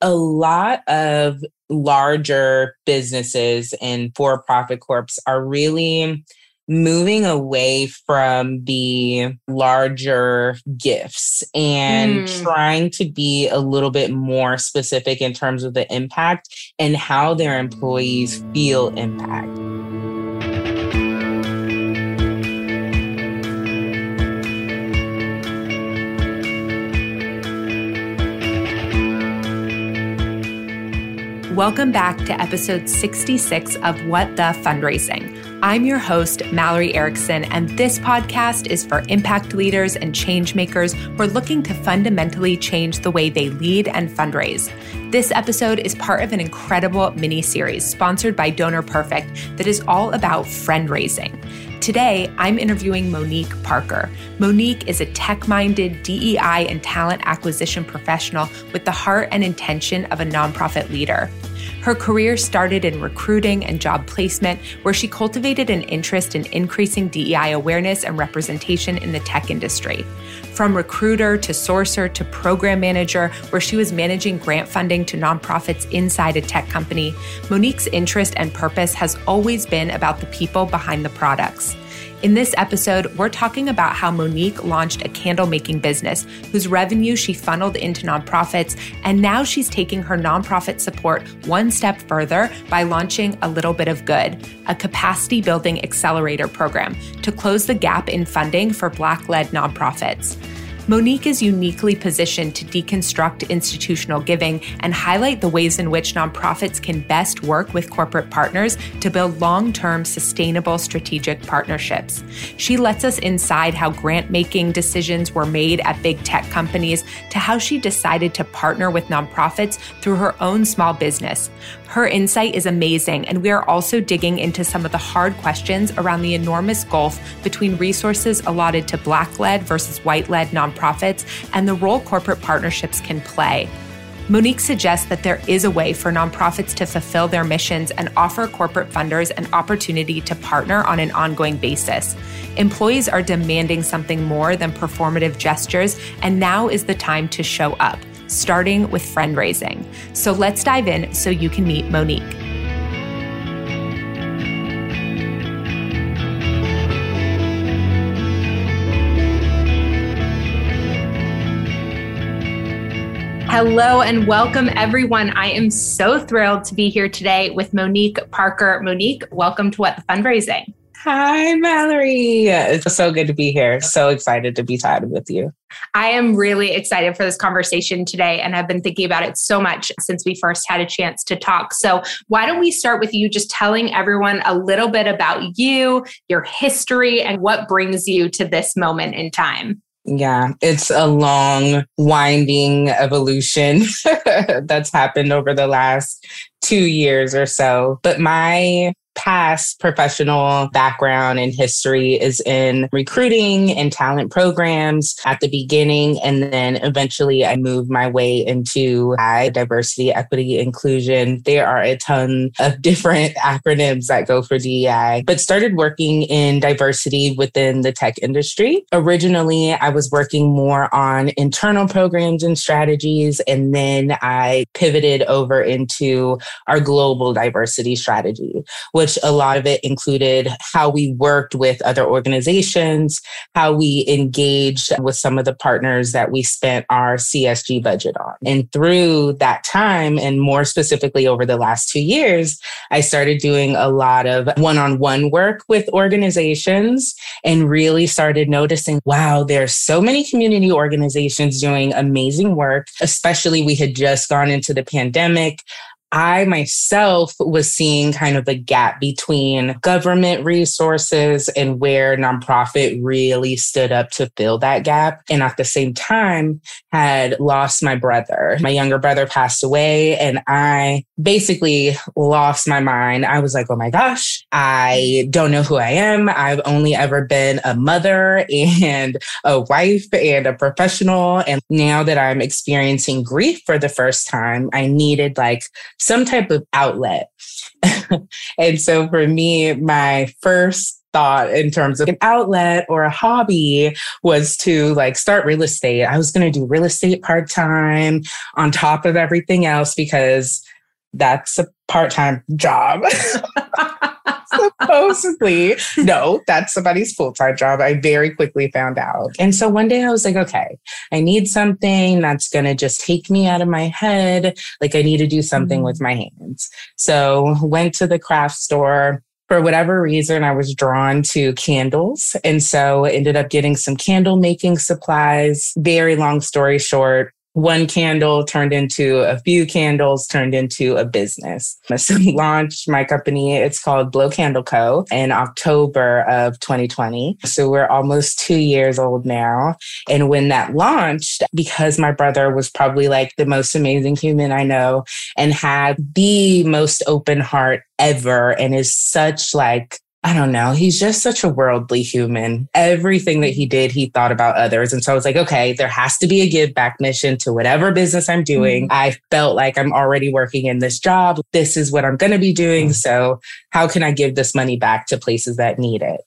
A lot of larger businesses and for profit corps are really moving away from the larger gifts and mm. trying to be a little bit more specific in terms of the impact and how their employees feel impact. Welcome back to episode 66 of What the Fundraising. I'm your host, Mallory Erickson, and this podcast is for impact leaders and change makers who are looking to fundamentally change the way they lead and fundraise. This episode is part of an incredible mini series sponsored by DonorPerfect that is all about friend raising. Today, I'm interviewing Monique Parker. Monique is a tech minded DEI and talent acquisition professional with the heart and intention of a nonprofit leader. Her career started in recruiting and job placement, where she cultivated an interest in increasing DEI awareness and representation in the tech industry. From recruiter to sourcer to program manager, where she was managing grant funding to nonprofits inside a tech company, Monique's interest and purpose has always been about the people behind the products. In this episode, we're talking about how Monique launched a candle making business whose revenue she funneled into nonprofits, and now she's taking her nonprofit support one step further by launching A Little Bit of Good, a capacity building accelerator program to close the gap in funding for Black led nonprofits. Monique is uniquely positioned to deconstruct institutional giving and highlight the ways in which nonprofits can best work with corporate partners to build long term sustainable strategic partnerships. She lets us inside how grant making decisions were made at big tech companies to how she decided to partner with nonprofits through her own small business. Her insight is amazing, and we are also digging into some of the hard questions around the enormous gulf between resources allotted to Black led versus white led nonprofits and the role corporate partnerships can play. Monique suggests that there is a way for nonprofits to fulfill their missions and offer corporate funders an opportunity to partner on an ongoing basis. Employees are demanding something more than performative gestures, and now is the time to show up starting with friend raising. So let's dive in so you can meet Monique. Hello and welcome, everyone. I am so thrilled to be here today with Monique Parker. Monique, welcome to What the Fundraising. Hi, Mallory. It's so good to be here. So excited to be chatting with you. I am really excited for this conversation today, and I've been thinking about it so much since we first had a chance to talk. So, why don't we start with you just telling everyone a little bit about you, your history, and what brings you to this moment in time? Yeah, it's a long, winding evolution that's happened over the last two years or so. But my past professional background and history is in recruiting and talent programs at the beginning. And then eventually I moved my way into diversity, equity, inclusion. There are a ton of different acronyms that go for DEI, but started working in diversity within the tech industry. Originally, I was working more on internal programs and strategies. And then I pivoted over into our global diversity strategy, which which a lot of it included how we worked with other organizations, how we engaged with some of the partners that we spent our CSG budget on. And through that time, and more specifically over the last two years, I started doing a lot of one on one work with organizations and really started noticing wow, there's so many community organizations doing amazing work, especially we had just gone into the pandemic I myself was seeing kind of the gap between government resources and where nonprofit really stood up to fill that gap. And at the same time, had lost my brother. My younger brother passed away, and I basically lost my mind. I was like, oh my gosh, I don't know who I am. I've only ever been a mother and a wife and a professional. And now that I'm experiencing grief for the first time, I needed like some type of outlet. and so for me, my first thought in terms of an outlet or a hobby was to like start real estate. I was going to do real estate part time on top of everything else because that's a part time job. Supposedly. No, that's somebody's full time job. I very quickly found out. And so one day I was like, okay, I need something that's going to just take me out of my head. Like I need to do something mm-hmm. with my hands. So went to the craft store for whatever reason, I was drawn to candles. And so ended up getting some candle making supplies. Very long story short, one candle turned into a few candles, turned into a business. So launched my company. It's called Blow Candle Co. in October of 2020. So we're almost two years old now. And when that launched, because my brother was probably like the most amazing human I know and had the most open heart ever and is such like I don't know. He's just such a worldly human. Everything that he did, he thought about others. And so I was like, okay, there has to be a give back mission to whatever business I'm doing. Mm-hmm. I felt like I'm already working in this job. This is what I'm going to be doing. Mm-hmm. So how can I give this money back to places that need it?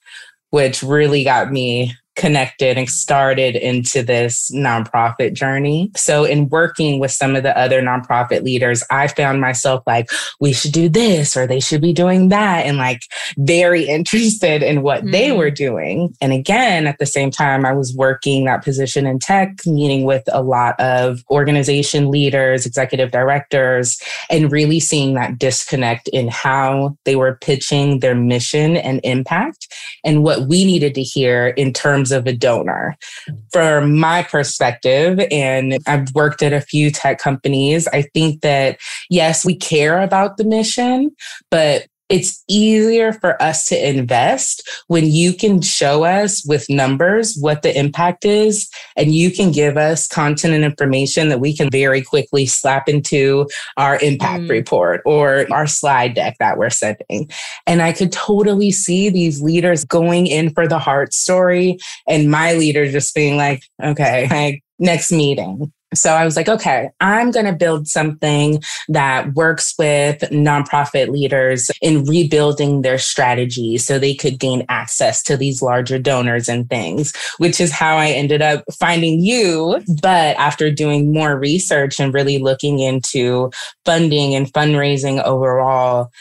Which really got me connected and started into this nonprofit journey. So, in working with some of the other nonprofit leaders, I found myself like, we should do this or they should be doing that, and like very interested in what mm-hmm. they were doing. And again, at the same time, I was working that position in tech, meeting with a lot of organization leaders, executive directors, and really seeing that disconnect in how they were pitching their mission and impact and what we needed to hear in terms of a donor. From my perspective, and I've worked at a few tech companies, I think that yes, we care about the mission, but it's easier for us to invest when you can show us with numbers what the impact is and you can give us content and information that we can very quickly slap into our impact mm. report or our slide deck that we're sending. And I could totally see these leaders going in for the heart story and my leader just being like, okay, like next meeting so I was like, okay, I'm going to build something that works with nonprofit leaders in rebuilding their strategy so they could gain access to these larger donors and things, which is how I ended up finding you. But after doing more research and really looking into funding and fundraising overall,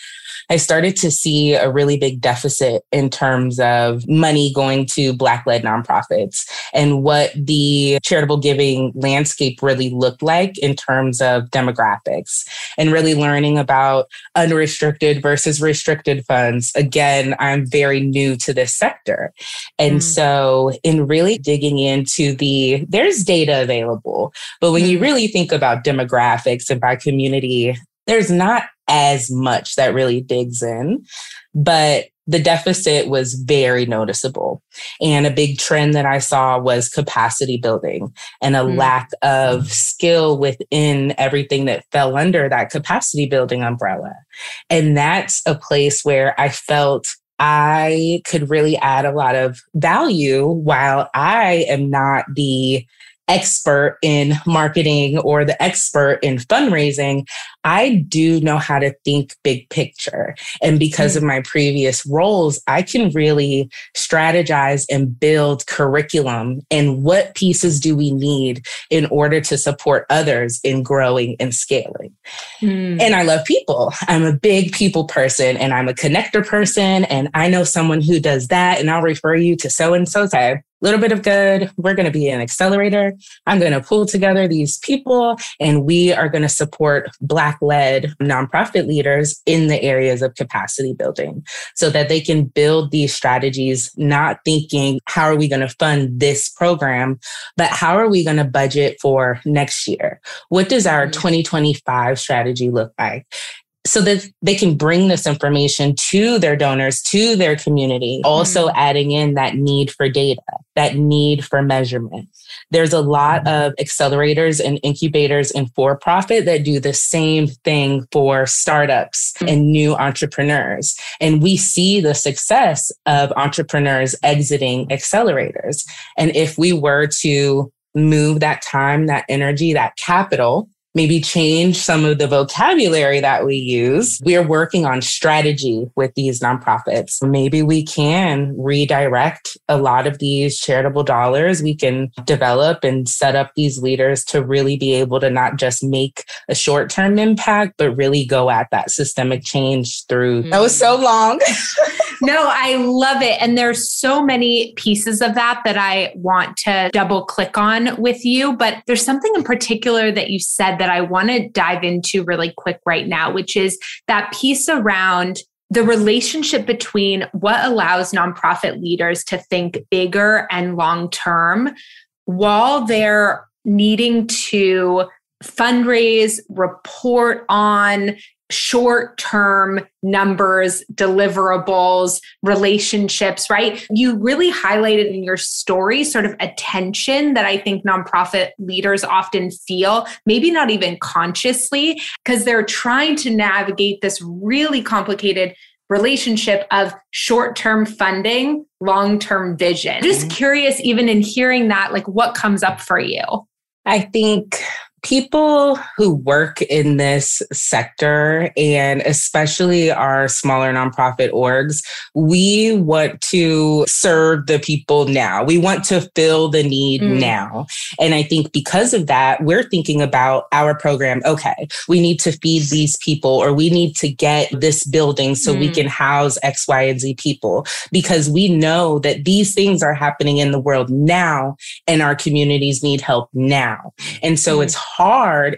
I started to see a really big deficit in terms of money going to Black led nonprofits and what the charitable giving landscape really looked like in terms of demographics and really learning about unrestricted versus restricted funds. Again, I'm very new to this sector. And mm. so, in really digging into the, there's data available, but when mm. you really think about demographics and by community, there's not as much that really digs in, but the deficit was very noticeable. And a big trend that I saw was capacity building and a mm. lack of skill within everything that fell under that capacity building umbrella. And that's a place where I felt I could really add a lot of value while I am not the expert in marketing or the expert in fundraising, I do know how to think big picture. And because mm. of my previous roles, I can really strategize and build curriculum and what pieces do we need in order to support others in growing and scaling. Mm. And I love people. I'm a big people person and I'm a connector person. And I know someone who does that, and I'll refer you to so and so. so. Little bit of good. We're going to be an accelerator. I'm going to pull together these people and we are going to support Black led nonprofit leaders in the areas of capacity building so that they can build these strategies, not thinking, how are we going to fund this program, but how are we going to budget for next year? What does our 2025 mm-hmm. strategy look like? So that they can bring this information to their donors, to their community, also mm-hmm. adding in that need for data, that need for measurement. There's a lot of accelerators and incubators and for profit that do the same thing for startups mm-hmm. and new entrepreneurs. And we see the success of entrepreneurs exiting accelerators. And if we were to move that time, that energy, that capital maybe change some of the vocabulary that we use. We're working on strategy with these nonprofits. Maybe we can redirect a lot of these charitable dollars. We can develop and set up these leaders to really be able to not just make a short term impact, but really go at that systemic change through. Mm-hmm. That was so long. no, I love it. And there's so many pieces of that that I want to double click on with you. But there's something in particular that you said that I want to dive into really quick right now, which is that piece around the relationship between what allows nonprofit leaders to think bigger and long term while they're needing to fundraise, report on, short term numbers, deliverables, relationships, right? You really highlighted in your story sort of attention that I think nonprofit leaders often feel, maybe not even consciously, because they're trying to navigate this really complicated relationship of short term funding, long term vision. Just mm-hmm. curious, even in hearing that, like what comes up for you? I think people who work in this sector and especially our smaller nonprofit orgs, we want to serve the people now. We want to fill the need mm. now. And I think because of that, we're thinking about our program. Okay, we need to feed these people or we need to get this building so mm. we can house X, Y, and Z people because we know that these things are happening in the world now and our communities need help now. And so mm. it's hard,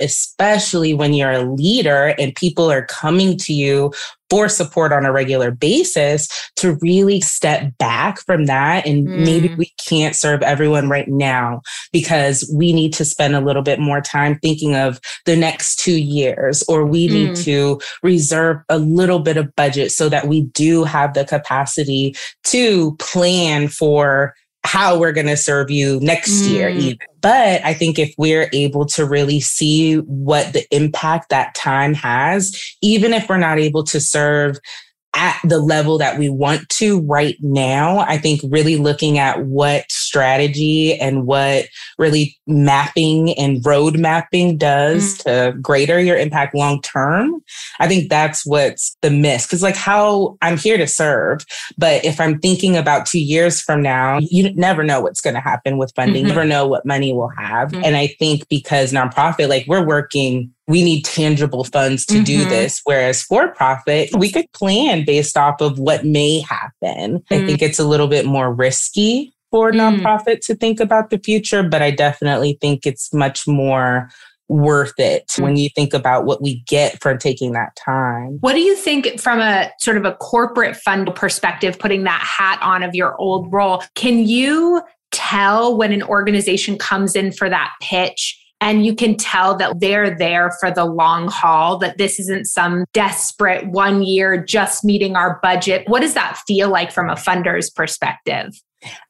especially when you're a leader and people are coming to you for support on a regular basis to really step back from that. And mm. maybe we can't serve everyone right now because we need to spend a little bit more time thinking of the next two years, or we mm. need to reserve a little bit of budget so that we do have the capacity to plan for how we're going to serve you next mm. year even. But I think if we're able to really see what the impact that time has, even if we're not able to serve at the level that we want to right now. I think really looking at what strategy and what really mapping and road mapping does mm to greater your impact long term. I think that's what's the miss. Cause like how I'm here to serve, but if I'm thinking about two years from now, you never know what's going to happen with funding, mm-hmm. never know what money we'll have. Mm-hmm. And I think because nonprofit, like we're working we need tangible funds to mm-hmm. do this. Whereas for profit, we could plan based off of what may happen. Mm-hmm. I think it's a little bit more risky for mm-hmm. nonprofit to think about the future, but I definitely think it's much more worth it mm. when you think about what we get from taking that time. What do you think from a sort of a corporate fund perspective, putting that hat on of your old role? Can you tell when an organization comes in for that pitch and you can tell that they're there for the long haul, that this isn't some desperate one year just meeting our budget. What does that feel like from a funder's perspective?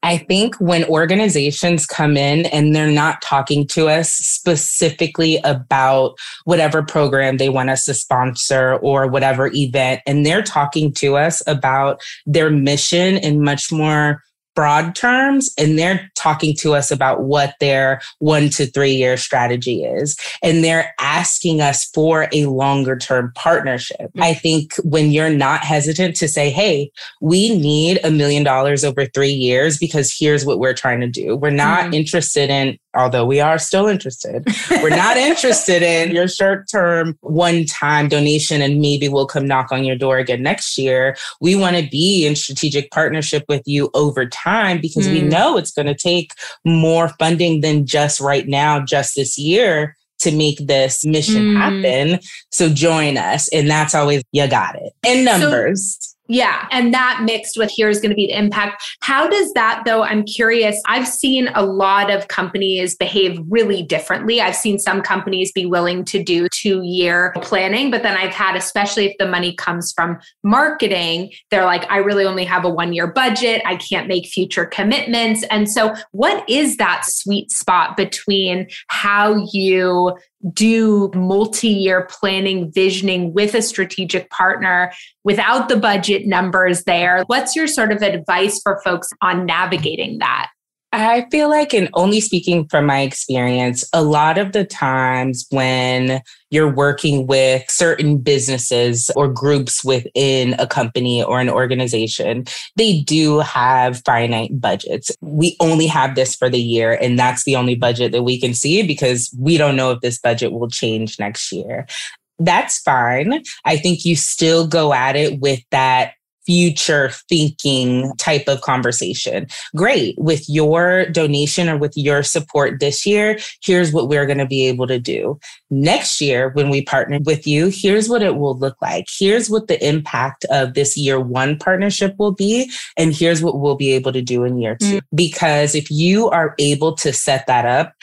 I think when organizations come in and they're not talking to us specifically about whatever program they want us to sponsor or whatever event, and they're talking to us about their mission in much more broad terms and they're talking to us about what their one to three year strategy is. And they're asking us for a longer term partnership. Mm-hmm. I think when you're not hesitant to say, hey, we need a million dollars over three years because here's what we're trying to do. We're not mm-hmm. interested in although we are still interested. We're not interested in your short term, one time donation, and maybe we'll come knock on your door again next year. We want to be in strategic partnership with you over time because mm. we know it's going to take more funding than just right now, just this year to make this mission mm. happen. So join us. And that's always, you got it. In numbers. So- yeah. And that mixed with here is going to be the impact. How does that, though? I'm curious. I've seen a lot of companies behave really differently. I've seen some companies be willing to do two year planning, but then I've had, especially if the money comes from marketing, they're like, I really only have a one year budget. I can't make future commitments. And so, what is that sweet spot between how you do multi year planning, visioning with a strategic partner without the budget numbers there. What's your sort of advice for folks on navigating that? I feel like, and only speaking from my experience, a lot of the times when you're working with certain businesses or groups within a company or an organization, they do have finite budgets. We only have this for the year, and that's the only budget that we can see because we don't know if this budget will change next year. That's fine. I think you still go at it with that future thinking type of conversation. Great. With your donation or with your support this year, here's what we're going to be able to do. Next year, when we partner with you, here's what it will look like. Here's what the impact of this year one partnership will be. And here's what we'll be able to do in year two. Mm. Because if you are able to set that up,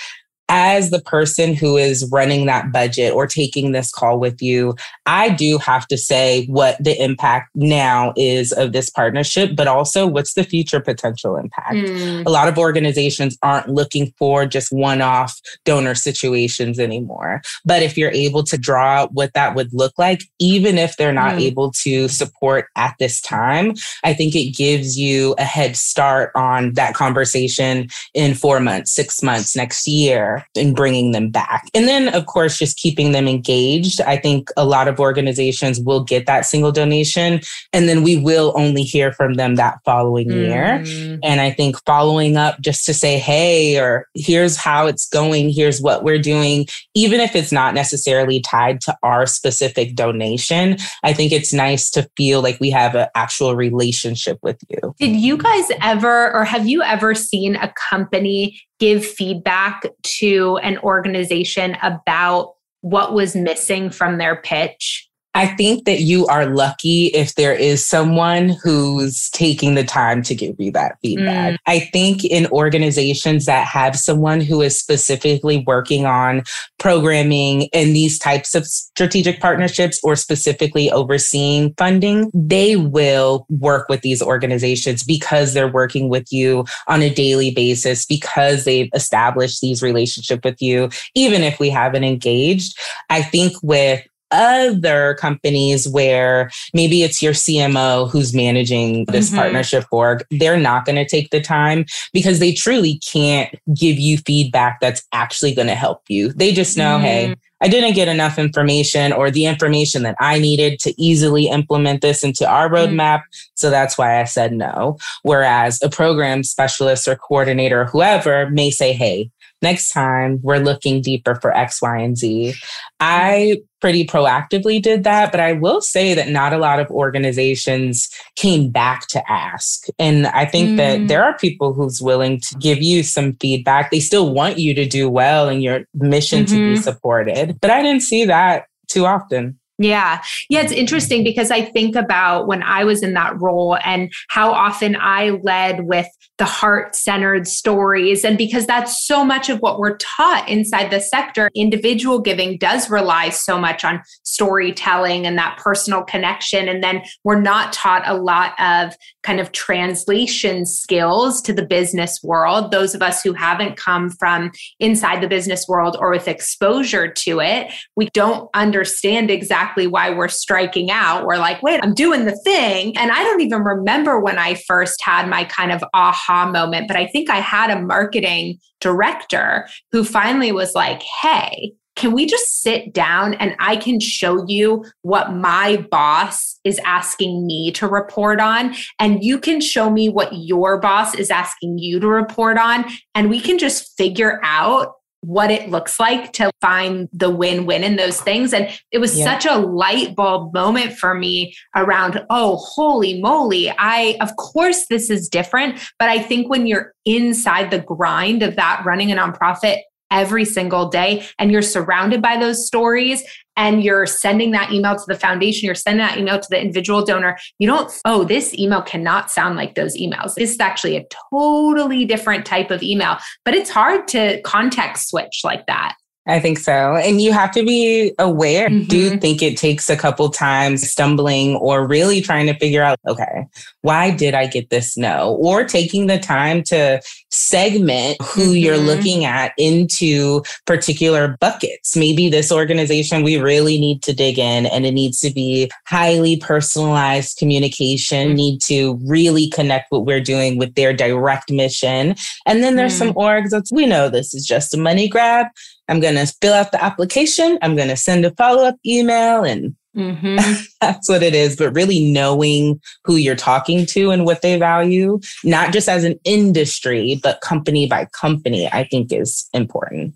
as the person who is running that budget or taking this call with you, I do have to say what the impact now is of this partnership, but also what's the future potential impact. Mm. A lot of organizations aren't looking for just one off donor situations anymore. But if you're able to draw out what that would look like, even if they're not mm. able to support at this time, I think it gives you a head start on that conversation in four months, six months, next year and bringing them back. And then, of course, just keeping them engaged. I think a lot of organizations will get that single donation, and then we will only hear from them that following mm. year. And I think following up just to say, hey, or here's how it's going, here's what we're doing, even if it's not necessarily tied to our specific donation, I think it's nice to feel like we have an actual relationship with you. Did you guys ever, or have you ever seen a company give feedback to an organization about what was missing from their pitch I think that you are lucky if there is someone who's taking the time to give you that feedback. Mm. I think in organizations that have someone who is specifically working on programming and these types of strategic partnerships or specifically overseeing funding, they will work with these organizations because they're working with you on a daily basis, because they've established these relationships with you, even if we haven't engaged. I think with other companies where maybe it's your CMO who's managing this mm-hmm. partnership org, they're not going to take the time because they truly can't give you feedback that's actually going to help you. They just know, mm-hmm. hey, I didn't get enough information or the information that I needed to easily implement this into our mm-hmm. roadmap. Mm-hmm. So that's why I said no. Whereas a program specialist or coordinator or whoever may say, hey, next time we're looking deeper for X, Y, and Z. I pretty proactively did that, but I will say that not a lot of organizations came back to ask. And I think mm. that there are people who's willing to give you some feedback. They still want you to do well and your mission mm-hmm. to be mm-hmm. supported. But I didn't see that too often. Yeah. Yeah. It's interesting because I think about when I was in that role and how often I led with the heart centered stories. And because that's so much of what we're taught inside the sector, individual giving does rely so much on storytelling and that personal connection. And then we're not taught a lot of kind of translation skills to the business world. Those of us who haven't come from inside the business world or with exposure to it, we don't understand exactly why we're striking out. We're like, wait, I'm doing the thing. And I don't even remember when I first had my kind of aha aha moment. But I think I had a marketing director who finally was like, hey, can we just sit down and I can show you what my boss is asking me to report on? And you can show me what your boss is asking you to report on. And we can just figure out what it looks like to find the win win in those things. And it was yeah. such a light bulb moment for me around, oh, holy moly. I, of course, this is different. But I think when you're inside the grind of that running a nonprofit every single day and you're surrounded by those stories and you're sending that email to the foundation, you're sending that email to the individual donor, you don't, oh, this email cannot sound like those emails. This is actually a totally different type of email, but it's hard to context switch like that. I think so. And you have to be aware. Mm-hmm. Do you think it takes a couple times stumbling or really trying to figure out, okay, why did I get this no? Or taking the time to segment who mm-hmm. you're looking at into particular buckets. Maybe this organization, we really need to dig in and it needs to be highly personalized communication, mm-hmm. need to really connect what we're doing with their direct mission. And then there's some mm-hmm. orgs that we know this is just a money grab I'm going to fill out the application. I'm going to send a follow up email and mm-hmm. that's what it is. But really knowing who you're talking to and what they value, not just as an industry, but company by company, I think is important.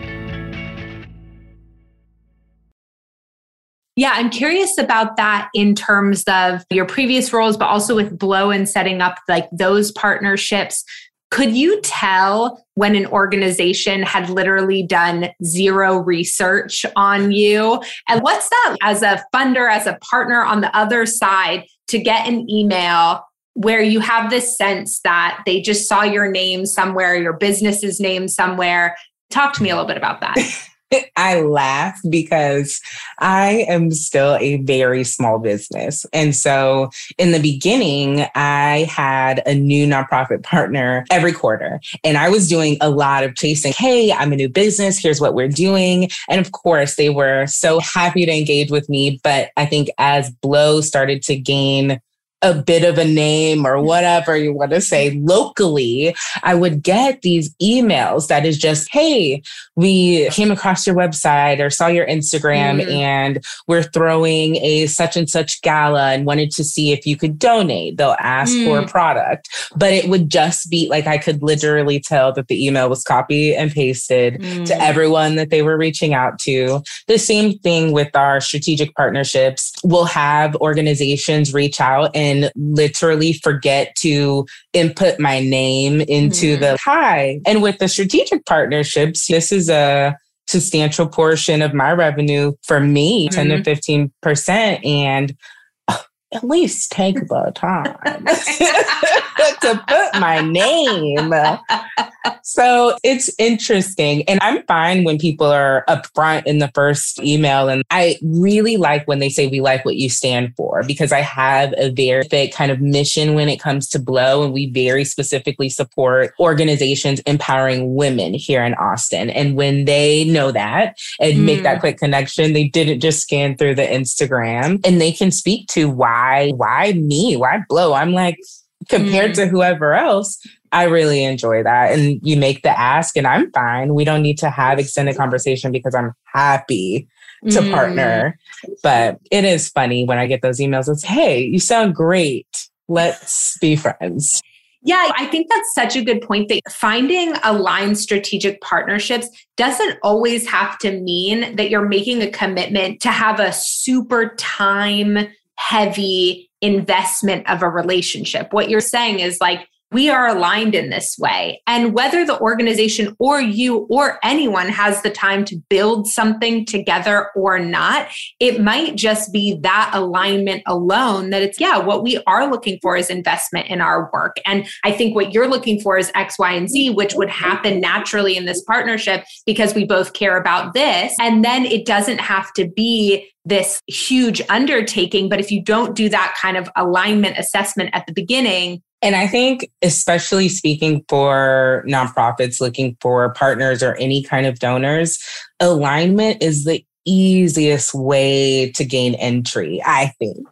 Yeah, I'm curious about that in terms of your previous roles, but also with Blow and setting up like those partnerships. Could you tell when an organization had literally done zero research on you? And what's that as a funder, as a partner on the other side to get an email where you have this sense that they just saw your name somewhere, your business's name somewhere? Talk to me a little bit about that. I laugh because I am still a very small business. And so in the beginning, I had a new nonprofit partner every quarter. And I was doing a lot of chasing, hey, I'm a new business. Here's what we're doing. And of course, they were so happy to engage with me. But I think as Blow started to gain a bit of a name or whatever you want to say locally, I would get these emails that is just, hey, we came across your website or saw your Instagram mm. and we're throwing a such and such gala and wanted to see if you could donate. They'll ask mm. for a product, but it would just be like I could literally tell that the email was copy and pasted mm. to everyone that they were reaching out to. The same thing with our strategic partnerships. We'll have organizations reach out and and literally forget to input my name into mm-hmm. the hi. And with the strategic partnerships, this is a substantial portion of my revenue for me, mm-hmm. 10 to 15%. And at least take the time to put my name. So it's interesting. And I'm fine when people are upfront in the first email. And I really like when they say, we like what you stand for, because I have a very big kind of mission when it comes to Blow. And we very specifically support organizations empowering women here in Austin. And when they know that and mm. make that mm. quick connection, they didn't just scan through the Instagram and they can speak to why why why me? Why blow? I'm like compared mm. to whoever else i really enjoy that. And you make the ask and i'm fine. We don't need to have extended conversation because i'm happy to mm. partner. But it is funny when i get those emails. It's hey you sound great. Let's be friends. Yeah, I think that's such a good point that finding aligned strategic partnerships doesn't always have to mean that you're making a commitment to have a super time heavy investment of a relationship. What you're saying is like, we are aligned in this way. And whether the organization or you or anyone has the time to build something together or not, it might just be that alignment alone that it's, yeah, what we are looking for is investment in our work. And I think what you're looking for is X, Y, and Z, which would happen naturally in this partnership because we both care about this. And then it doesn't have to be this huge undertaking. But if you don't do that kind of alignment assessment at the beginning, and I think, especially speaking for nonprofits looking for partners or any kind of donors, alignment is the easiest way to gain entry, I think.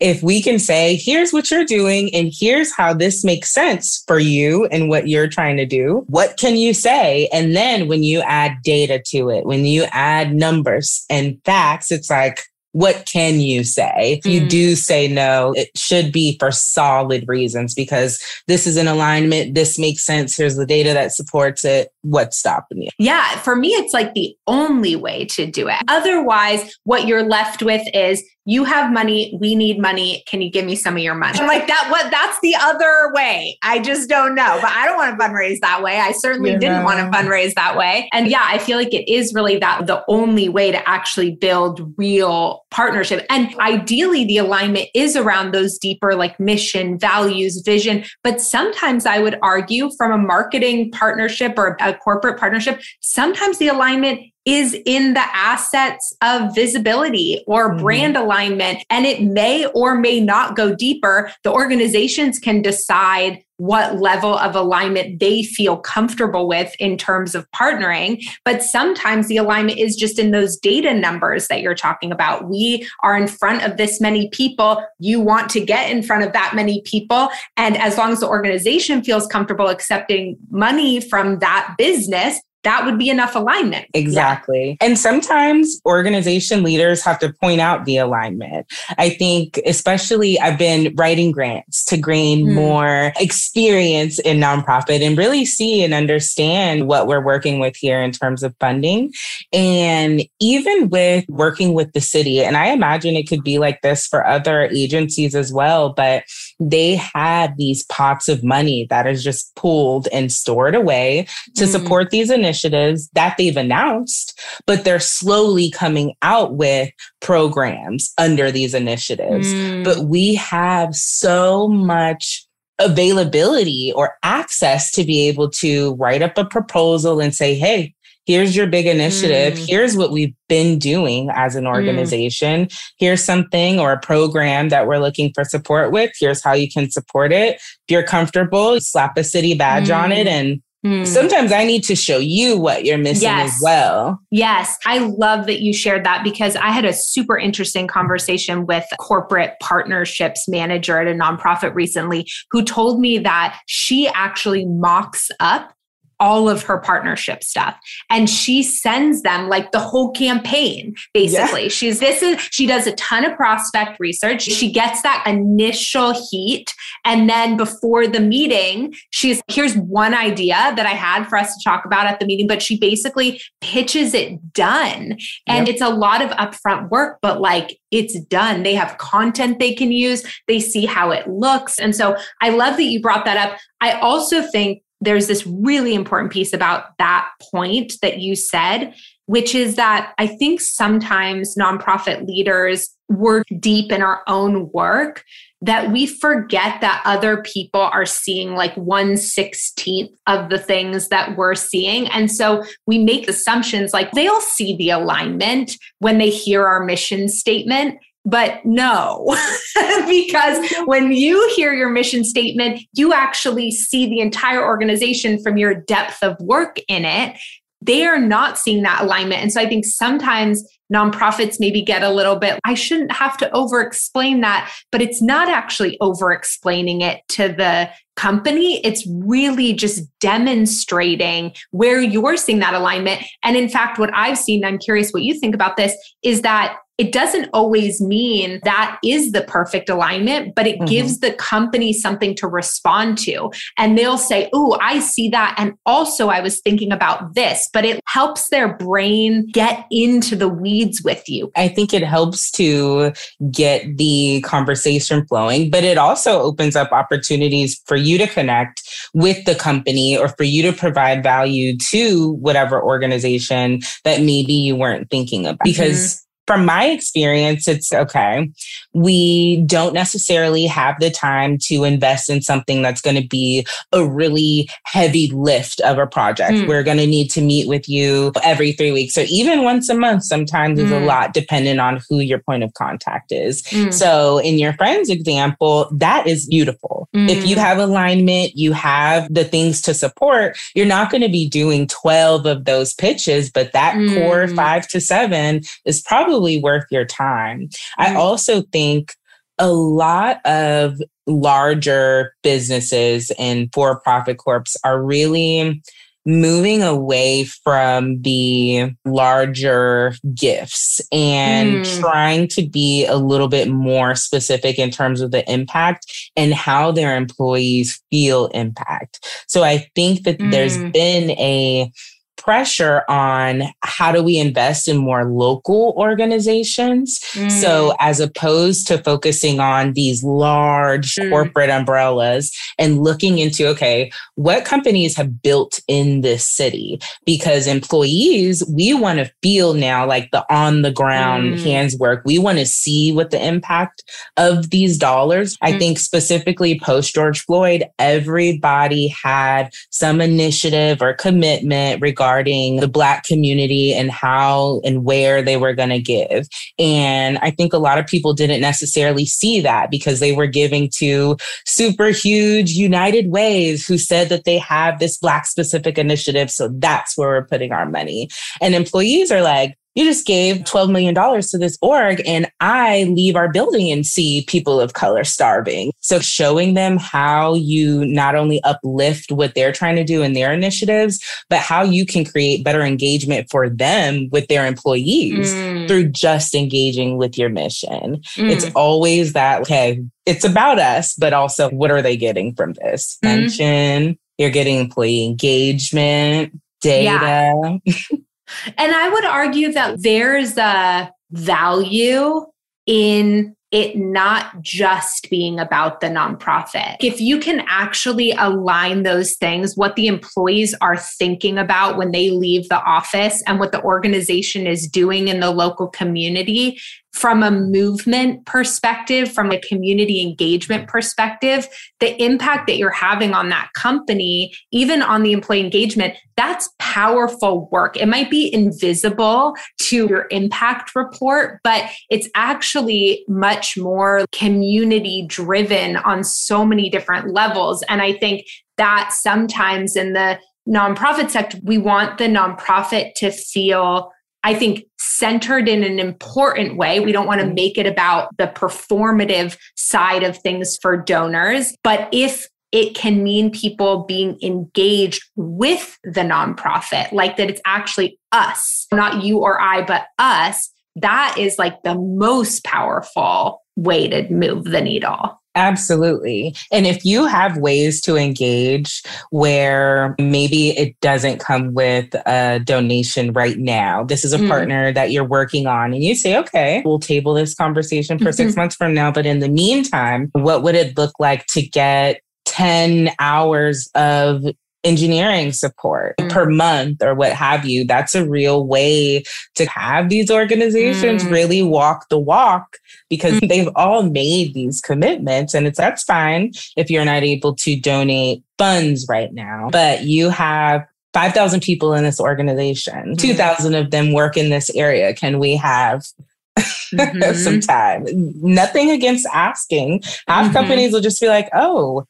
If we can say, here's what you're doing, and here's how this makes sense for you and what you're trying to do, what can you say? And then when you add data to it, when you add numbers and facts, it's like, what can you say? If you mm. do say no, it should be for solid reasons because this is in alignment. This makes sense. Here's the data that supports it. What's stopping you? Yeah. For me, it's like the only way to do it. Otherwise, what you're left with is you have money we need money can you give me some of your money? I'm like that what that's the other way. I just don't know but i don't want to fundraise that way. I certainly you didn't want to fundraise that way. And yeah i feel like it is really that the only way to actually build real partnership. And ideally the alignment is around those deeper like mission values vision. But sometimes i would argue from a marketing partnership or a corporate partnership sometimes the alignment is in the assets of visibility or mm-hmm. brand alignment. And it may or may not go deeper. The organizations can decide what level of alignment they feel comfortable with in terms of partnering. But sometimes the alignment is just in those data numbers that you're talking about. We are in front of this many people. You want to get in front of that many people. And as long as the organization feels comfortable accepting money from that business, that would be enough alignment. Exactly. Yeah. And sometimes organization leaders have to point out the alignment. I think, especially, I've been writing grants to gain mm. more experience in nonprofit and really see and understand what we're working with here in terms of funding. And even with working with the city, and I imagine it could be like this for other agencies as well, but they have these pots of money that is just pooled and stored away to mm. support these initiatives initiatives that they've announced, but they're slowly coming out with programs under these initiatives. Mm. But we have so much availability or access to be able to write up a proposal and say, hey, here's your big initiative. Mm. Here's what we've been doing as an mm. organization. Mm. Here's something or a program that we're looking for support with. Here's how you can support it. If you're comfortable, slap a city badge mm. on it mm. and Hmm. Sometimes I need to show you what you're missing yes. as well. Yes. I love that you shared that because I had a super interesting conversation with corporate partnerships manager at a nonprofit recently who told me that she actually mocks up all of her partnership stuff. And she sends them like the whole campaign basically. Yeah. she's this is she does a ton of prospect research. She gets that initial heat. And then before the meeting she's here's one idea that i had for us to talk about at the meeting but she basically pitches it done. And yep. it's a lot of upfront work but like it's done. They have content they can use. They see how it looks. And so i love that you brought that up. I also think there's this really important piece about that point that you said, which is that I think sometimes nonprofit leaders work deep in our own work that we forget that other people are seeing like one sixteenth of the things that we're seeing. And so we make assumptions like they'll see the alignment when they hear our mission statement. But no, because when you hear your mission statement, you actually see the entire organization from your depth of work in it. They are not seeing that alignment. And so I think sometimes nonprofits maybe get a little bit, I shouldn't have to over explain that, but it's not actually over explaining it to the company. It's really just demonstrating where you're seeing that alignment. And in fact, what I've seen, I'm curious what you think about this, is that it doesn't always mean that is the perfect alignment, but it mm-hmm. gives the company something to respond to. And they'll say, Oh, I see that. And also, I was thinking about this, but it helps their brain get into the weeds with you. I think it helps to get the conversation flowing, but it also opens up opportunities for you to connect with the company or for you to provide value to whatever organization that maybe you weren't thinking about. Because mm-hmm from my experience, it's okay. We don't necessarily have the time to invest in something that's going to be a really heavy lift of a project. Mm. We're going to need to meet with you every three weeks or even once a month. Sometimes mm. is a hmm. lot depending on who your point of contact is. Mm. So, in your friend's example, that is beautiful. If you hmm. have alignment, you have the things to support, you're not going to be doing 12 of those pitches, but that core hmm. five to seven is probably probably worth your time. Mm-hmm. I also think a lot of larger businesses and for profit corps are really moving away from the larger gifts and mm. trying to be a little bit more specific in terms of the impact and how their employees feel impact. So I think that mm. there's been a pressure on how do we invest in more local organizations. Mm. So, as opposed to focusing on these large mm. corporate umbrellas and looking into, okay, what companies have built in this city? Because employees, we want to feel now like the on the ground mm. hands work. We want to see what the impact of these dollars. I mm. think specifically post George Floyd, everybody had some initiative or commitment regarding regarding the Black community and how and where they were going to give. And I think a lot of people didn't necessarily see that because they were giving to super huge United Ways who said that they have this Black specific initiative. So that's where we're putting our money. And employees are like, you just gave $12 million to this org and I leave our building and see people of color starving. So showing them how you not only uplift what they're trying to do in their initiatives, but how you can create better engagement for them with their employees mm. through just engaging with your mission. Mm. It's always that, okay, it's about us, but also what are they getting from this? Mm. Mention, you're getting employee engagement, data. Yeah. And I would argue that there's a value in it not just being about the nonprofit. If you can actually align those things, what the employees are thinking about when they leave the office and what the organization is doing in the local community, from a movement perspective, from a community engagement perspective, the impact that you're having on that company, even on the employee engagement, that's powerful work. It might be invisible to your impact report, but it's actually much more community driven on so many different levels. And I think that sometimes in the nonprofit sector, we want the nonprofit to feel I think, centered in an important way. We don't want to make it about the performative side of things for donors. But if it can mean people being engaged with the nonprofit, like that it's actually us, not you or I, but us, that is like the most powerful way to move the needle. Absolutely. And if you have ways to engage where maybe it doesn't come with a donation right now, this is a mm. partner that you're working on, and you say, okay, we'll table this conversation for six months from now. But in the meantime, what would it look like to get 10 hours of engineering support mm. per month or what have you. That's a real way to have these organizations mm. really walk the walk because mm. they've all made these commitments and it's that's fine if you're not able to donate funds right now, but you have 5,000 people in this organization. Mm. 2,000 of them work in this area. Can we have mm-hmm. some time? Nothing against asking. Half mm-hmm. companies will just be like, oh,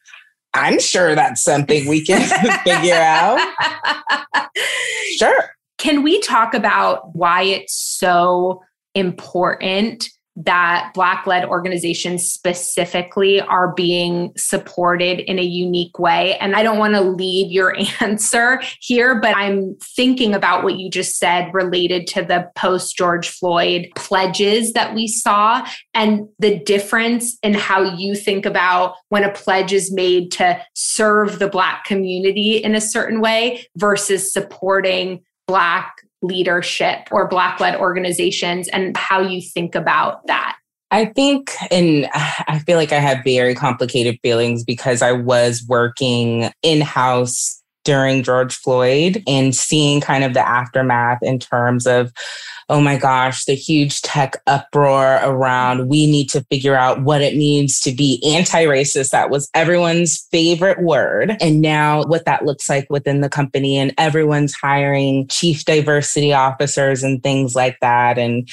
I'm sure that's something we can figure out. Sure. Can we talk about why it's so important that Black led organizations specifically are being supported in a unique way. And I don't want to lead your answer here, but I'm thinking about what you just said related to the post George Floyd pledges that we saw and the difference in how you think about when a pledge is made to serve the Black community in a certain way versus supporting Black leadership or Black led organizations and how you think about that? I think, and I feel like I have very complicated feelings because I was working in house during George Floyd and seeing kind of the aftermath in terms of oh my gosh, the huge tech uproar around we need to figure out what it means to be anti racist. That was everyone's favorite word. And now what that looks like within the company, and everyone's hiring chief diversity officers and things like that. And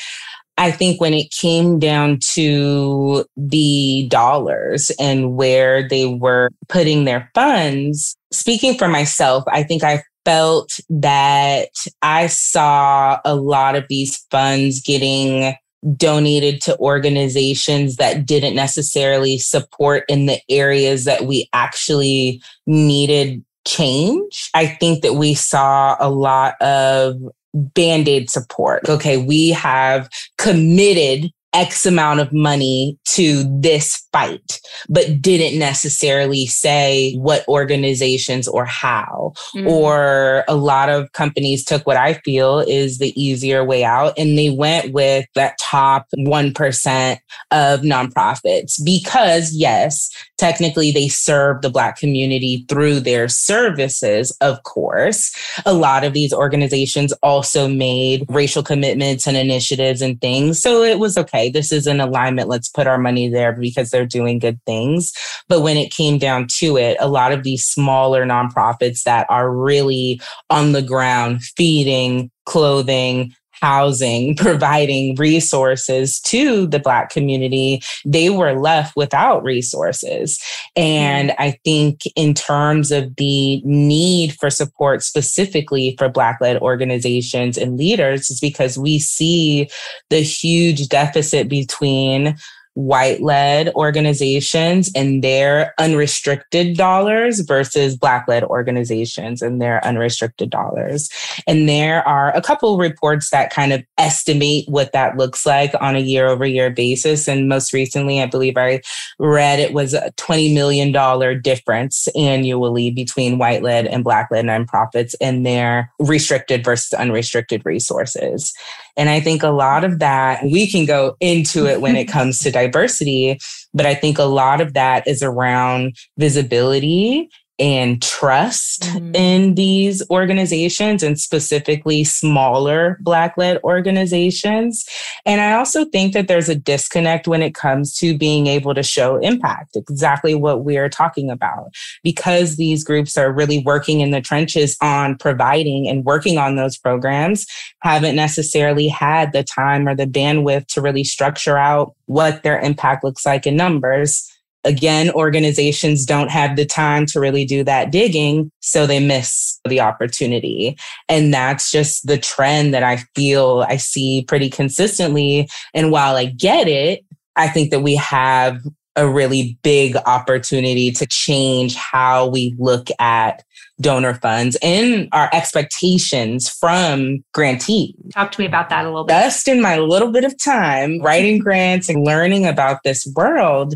I think when it came down to the dollars and where they were putting their funds, speaking for myself, I think I felt that I saw a lot of these funds getting donated to organizations that didn't necessarily support in the areas that we actually needed change. I think that we saw a lot of band aid support. Okay, we have committed X amount of money to this fight, but didn't necessarily say what organizations or how. Mm. Or a lot of companies took what I feel is the easier way out and they went with that top 1% of nonprofits because, yes, technically they serve the Black community through their services, of course. A lot of these organizations also made racial commitments and initiatives and things. So it was okay okay, this is in alignment. Let's put our money there because they're doing good things. But when it came down to it, a lot of these smaller nonprofits that are really on the ground feeding, clothing, housing, providing resources to the Black community, they were left without resources. And mm-hmm. I think, in terms of the need for support specifically for Black led organizations and leaders, is because we see the huge deficit between white led organizations and their unrestricted dollars versus black led organizations and their unrestricted dollars. And there are a couple reports that kind of estimate what that looks like on a year over year basis. And most recently, I believe I read it was a $20 million difference annually between white led and black led nonprofits and their restricted versus unrestricted resources. And I think a lot of that, we can go into it when it comes to diversity, but I think a lot of that is around visibility and trust mm-hmm. in these organizations and specifically smaller Black led organizations. And I also think that there's a disconnect when it comes to being able to show impact, exactly what we're talking about, because these groups are really working in the trenches on providing and working on those programs, haven't necessarily had the time or the bandwidth to really structure out what their impact looks like in numbers again, organizations don't have the time to really do that digging, so they miss the opportunity. And that's just the trend that I feel I see pretty consistently. And while I get it, I think that we have a really big opportunity to change how we look at donor funds and our expectations from grantees. Talk to me about that a little bit. Just in my little bit of time writing grants and learning about this world,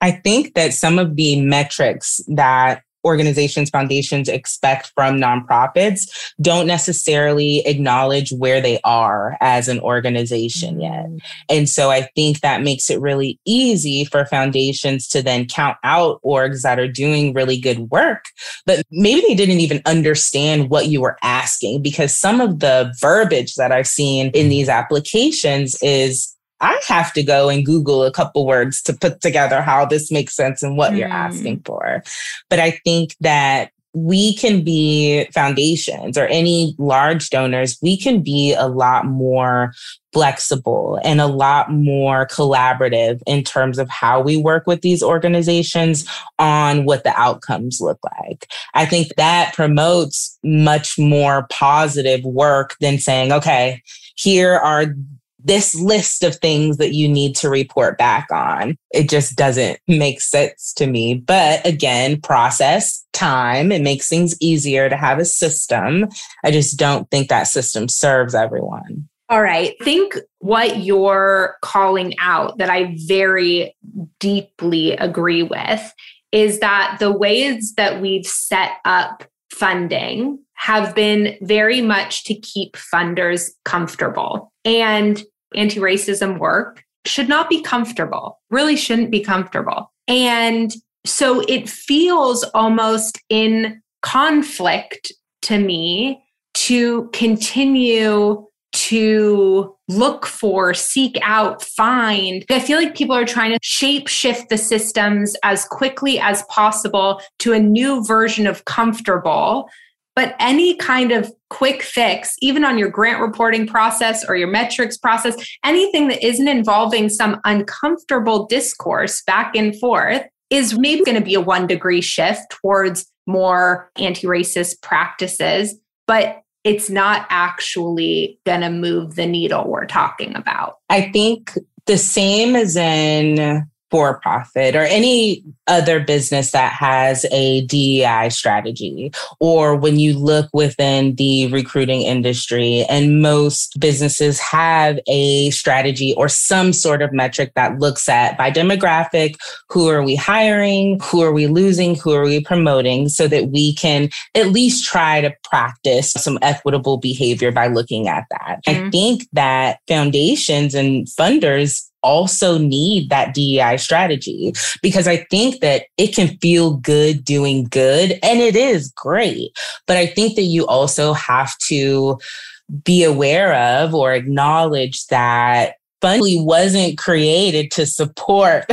I think that some of the metrics that organizations, foundations expect from nonprofits don't necessarily acknowledge where they are as an organization yet. Mm. And so I think that makes it really easy for foundations to then count out orgs that are doing really good work, but maybe they didn't even understand what you were asking because some of the verbiage that I've seen in these applications is I have to go and Google a couple words to put together how this makes sense and what mm. you're asking for. But I think that we can be foundations or any large donors, we can be a lot more flexible and a lot more collaborative in terms of how we work with these organizations on what the outcomes look like. I think that promotes much more positive work than saying, okay, here are this list of things that you need to report back on. It just doesn't make sense to me. But again, process, time, it makes things easier to have a system. I just don't think that system serves everyone. All right. Think what you're calling out that I very deeply agree with is that the ways that we've set up funding have been very much to keep funders comfortable. And anti racism work should not be comfortable, really shouldn't be comfortable. And so it feels almost in conflict to me to continue to look for, seek out, find. I feel like people are trying to shape shift the systems as quickly as possible to a new version of comfortable. But any kind of quick fix, even on your grant reporting process or your metrics process, anything that isn't involving some uncomfortable discourse back and forth is maybe going to be a one degree shift towards more anti racist practices. But it's not actually going to move the needle we're talking about. I think the same as in for profit or any other business that has a DEI strategy, or when you look within the recruiting industry, and most businesses have a strategy or some sort of metric that looks at by demographic who are we hiring, who are we losing, who are we promoting, so that we can at least try to practice some equitable behavior by looking at that. Mm-hmm. I think that foundations and funders also need that DEI strategy because I think that it can feel good doing good and it is great. But I think that you also have to be aware of or acknowledge that Fundly wasn't created to support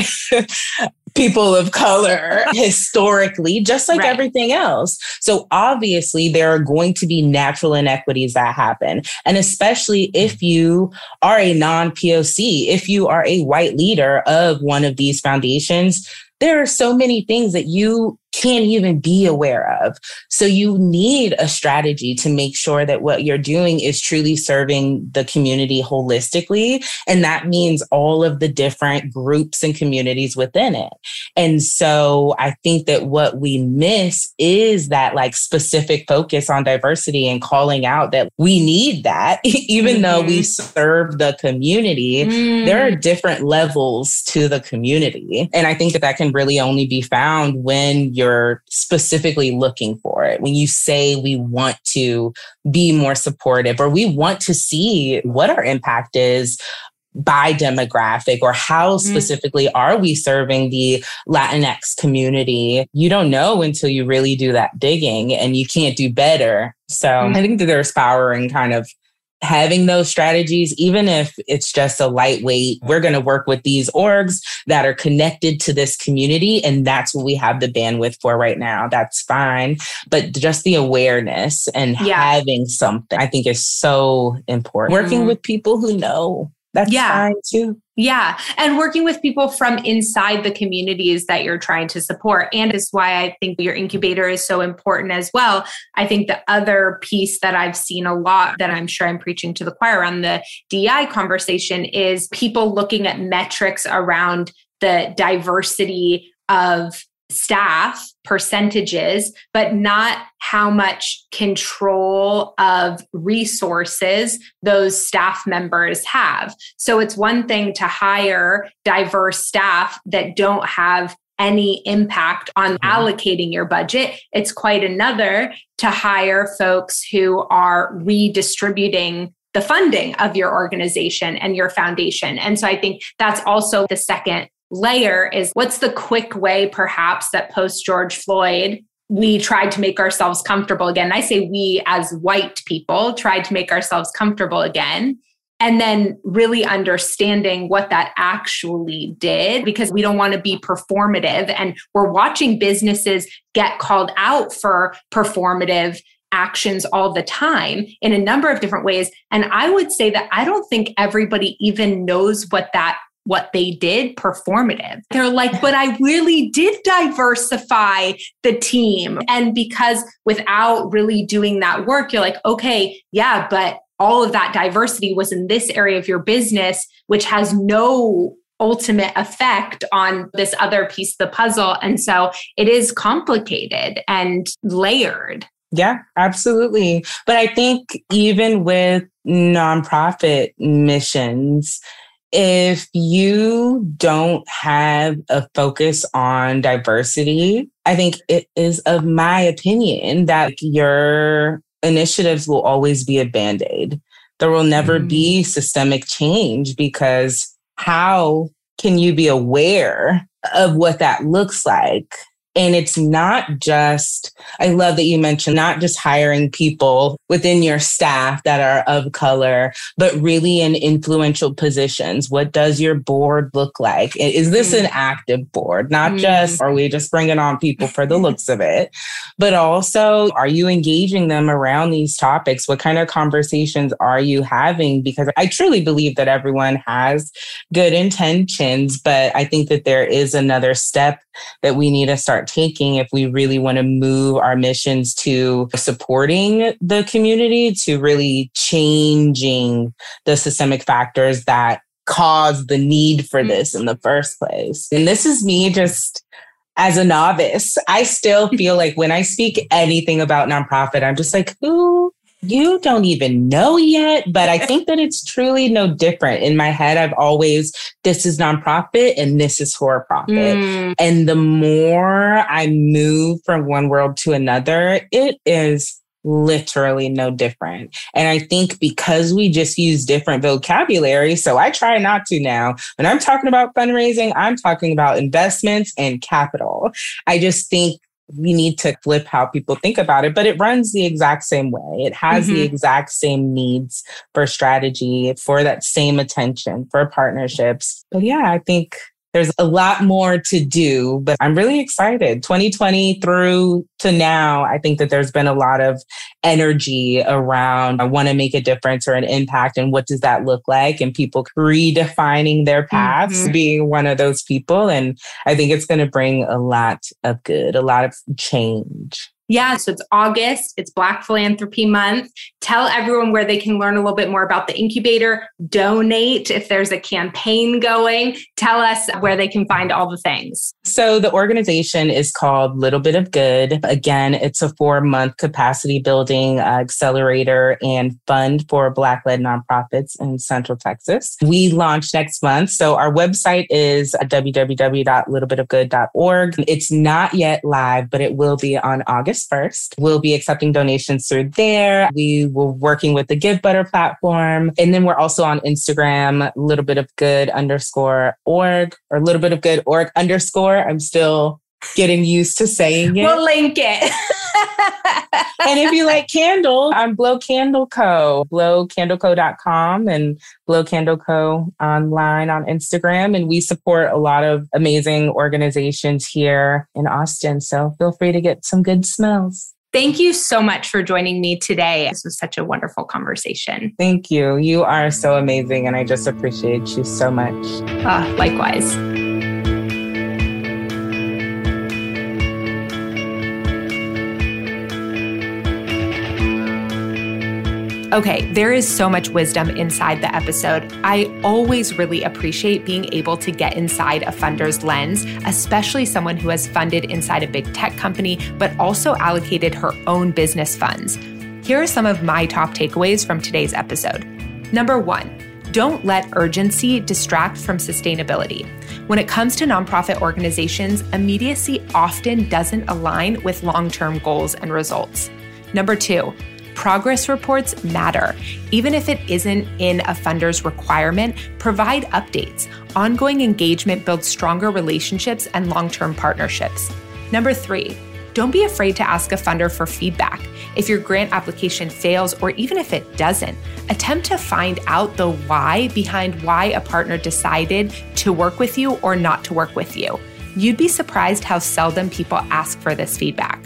people of color historically, just like right. everything else. So obviously, there are going to be natural inequities that happen. And especially if you are a non POC, if you are a white leader of one of these foundations, there are so many things that you can't even be aware of. So you need a strategy to make sure that what you're doing is truly serving the community holistically. And that means all of the different groups and communities within it. And so I think that what we miss is that like specific focus on diversity and calling out that we need that, even mm-hmm. though we mm-hmm. serve the community, mm. there are different levels to the community. And I think that that can really only be found when you're you're specifically looking for it. When you say we want to be more supportive or we want to see what our impact is by demographic or how mm-hmm. specifically mm. are we serving the Latinx community? You don't know until you really do that digging and you can't do better. So mm. I think that there's power in kind of having those strategies, even if it's just a lightweight, we're going to work with these orgs that are connected to this community. And that's what we have the bandwidth for right now. That's fine. But just the awareness and yeah. having something, I think is so important. Working mm-hmm. with people who know that's yeah. fine too. Yeah. And working with people from inside the communities that you're trying to support. And is why I think your incubator is so important as well. I think the other piece that I've seen a lot that I'm sure I'm preaching to the choir on the DEI conversation is people looking at metrics around the diversity of staff percentages, but not how much control of resources those staff members have. So it's one thing to hire diverse staff that don't have any impact on mm-hmm. allocating your budget. It's quite another to hire folks who are redistributing the funding of your organization and your foundation. And so I think that's also the second layer is what's the quick way, perhaps, that post George Floyd, we tried to make ourselves comfortable again. I say we as white people tried to make ourselves comfortable again. And then really understanding what that actually did, because we don't want to be performative. And we're watching businesses get called out for performative actions all the time in a number of different ways. And I would say that I don't think everybody even knows what that what they did performative. They're like, but I really did diversify the team. And because without really doing that work, you're like, okay, yeah, but all of that diversity was in this area of your business, which has no ultimate effect on this other piece of the puzzle. And so it is complicated and layered. Yeah, absolutely. But I think even with nonprofit missions, if you don't have a focus on diversity, I think it is of my opinion that your initiatives will always be a band aid. There will never mm. be systemic change because how can you be aware of what that looks like and it's not just, I love that you mentioned not just hiring people within your staff that are of color, but really in influential positions. What does your board look like? Is this mm. an active board? Not mm. just, are we just bringing on people for the looks of it? But also, are you engaging them around these topics? What kind of conversations are you having? Because I truly believe that everyone has good intentions, but I think that there is another step that we need to start taking if we really want to move our missions to supporting the community, to really changing the systemic factors that cause the need for mm-hmm. this in the first place. And this is me just as a novice. I still feel like when I speak anything about nonprofit, I'm just like, who you don't even know yet. But I think that it's truly no different. In my head, I've always, this is nonprofit and this is for profit. Mm. And the more I move from one world to another, it is literally no different. And I think because we just use different vocabulary, so I try not to now. When I'm talking about fundraising, I'm talking about investments and capital. I just think we need to flip how people think about it, but it runs the exact same way. It has mm-hmm. the exact same needs for strategy, for that same attention, for partnerships. But yeah, I think there's a lot more to do, but I'm really excited. 2020 through to now, I think that there's been a lot of energy around I want to make a difference or an impact. And what does that look like? And people redefining their paths, mm-hmm. being one of those people. And I think it's going to bring a lot of good, a lot of change. Yeah, so it's August, it's Black Philanthropy Month. Tell everyone where they can learn a little bit more about the incubator, donate if there's a campaign going. Tell us where they can find all the things. So the organization is called Little Bit of Good. Again, it's a four month capacity building uh, accelerator and fund for Black led nonprofits in Central Texas. We launch next month. So our website is www.littlebitofgood.org. It's not yet live, but it will be on August 1st. We'll be accepting donations through there. We were working with the Give Givebutter platform. And then we're also on Instagram, little bit of good underscore org or little bit of good org underscore. I'm still getting used to saying it. We'll link it. and if you like candle, I'm Blow Candle Co. Blowcandleco.com and Blow Candle Co. online on Instagram. And we support a lot of amazing organizations here in Austin. So feel free to get some good smells. Thank you so much for joining me today. This was such a wonderful conversation. Thank you. You are so amazing, and I just appreciate you so much. Uh, likewise. Okay, there is so much wisdom inside the episode. I always really appreciate being able to get inside a funder's lens, especially someone who has funded inside a big tech company, but also allocated her own business funds. Here are some of my top takeaways from today's episode. Number one, don't let urgency distract from sustainability. When it comes to nonprofit organizations, immediacy often doesn't align with long term goals and results. Number two, Progress reports matter. Even if it isn't in a funder's requirement, provide updates. Ongoing engagement builds stronger relationships and long term partnerships. Number three, don't be afraid to ask a funder for feedback. If your grant application fails, or even if it doesn't, attempt to find out the why behind why a partner decided to work with you or not to work with you. You'd be surprised how seldom people ask for this feedback.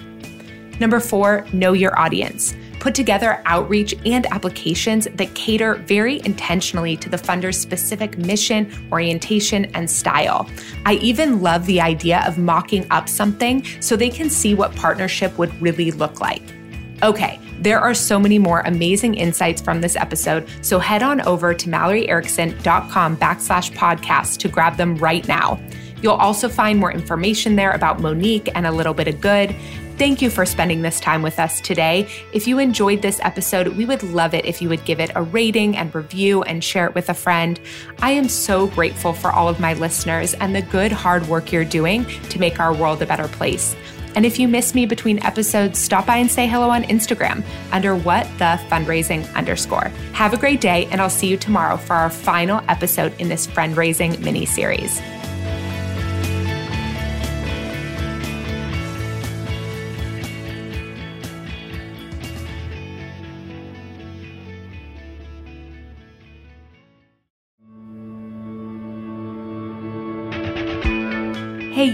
Number four, know your audience put together outreach and applications that cater very intentionally to the funder's specific mission, orientation, and style. I even love the idea of mocking up something so they can see what partnership would really look like. Okay, There are so many more amazing insights from this episode, so head on over to malloryerickson.com backslash podcast to grab them right now. You'll also find more information there about Monique and a little bit of good. Thank you for spending this time with us today. If you enjoyed this episode, we would love it if you would give it a rating and review and share it with a friend. I am so grateful for all of my listeners and the good hard work you're doing to make our world a better place. And if you miss me between episodes, stop by and say hello on Instagram under what the fundraising underscore. Have a great day, and I'll see you tomorrow for our final episode in this fundraising mini series.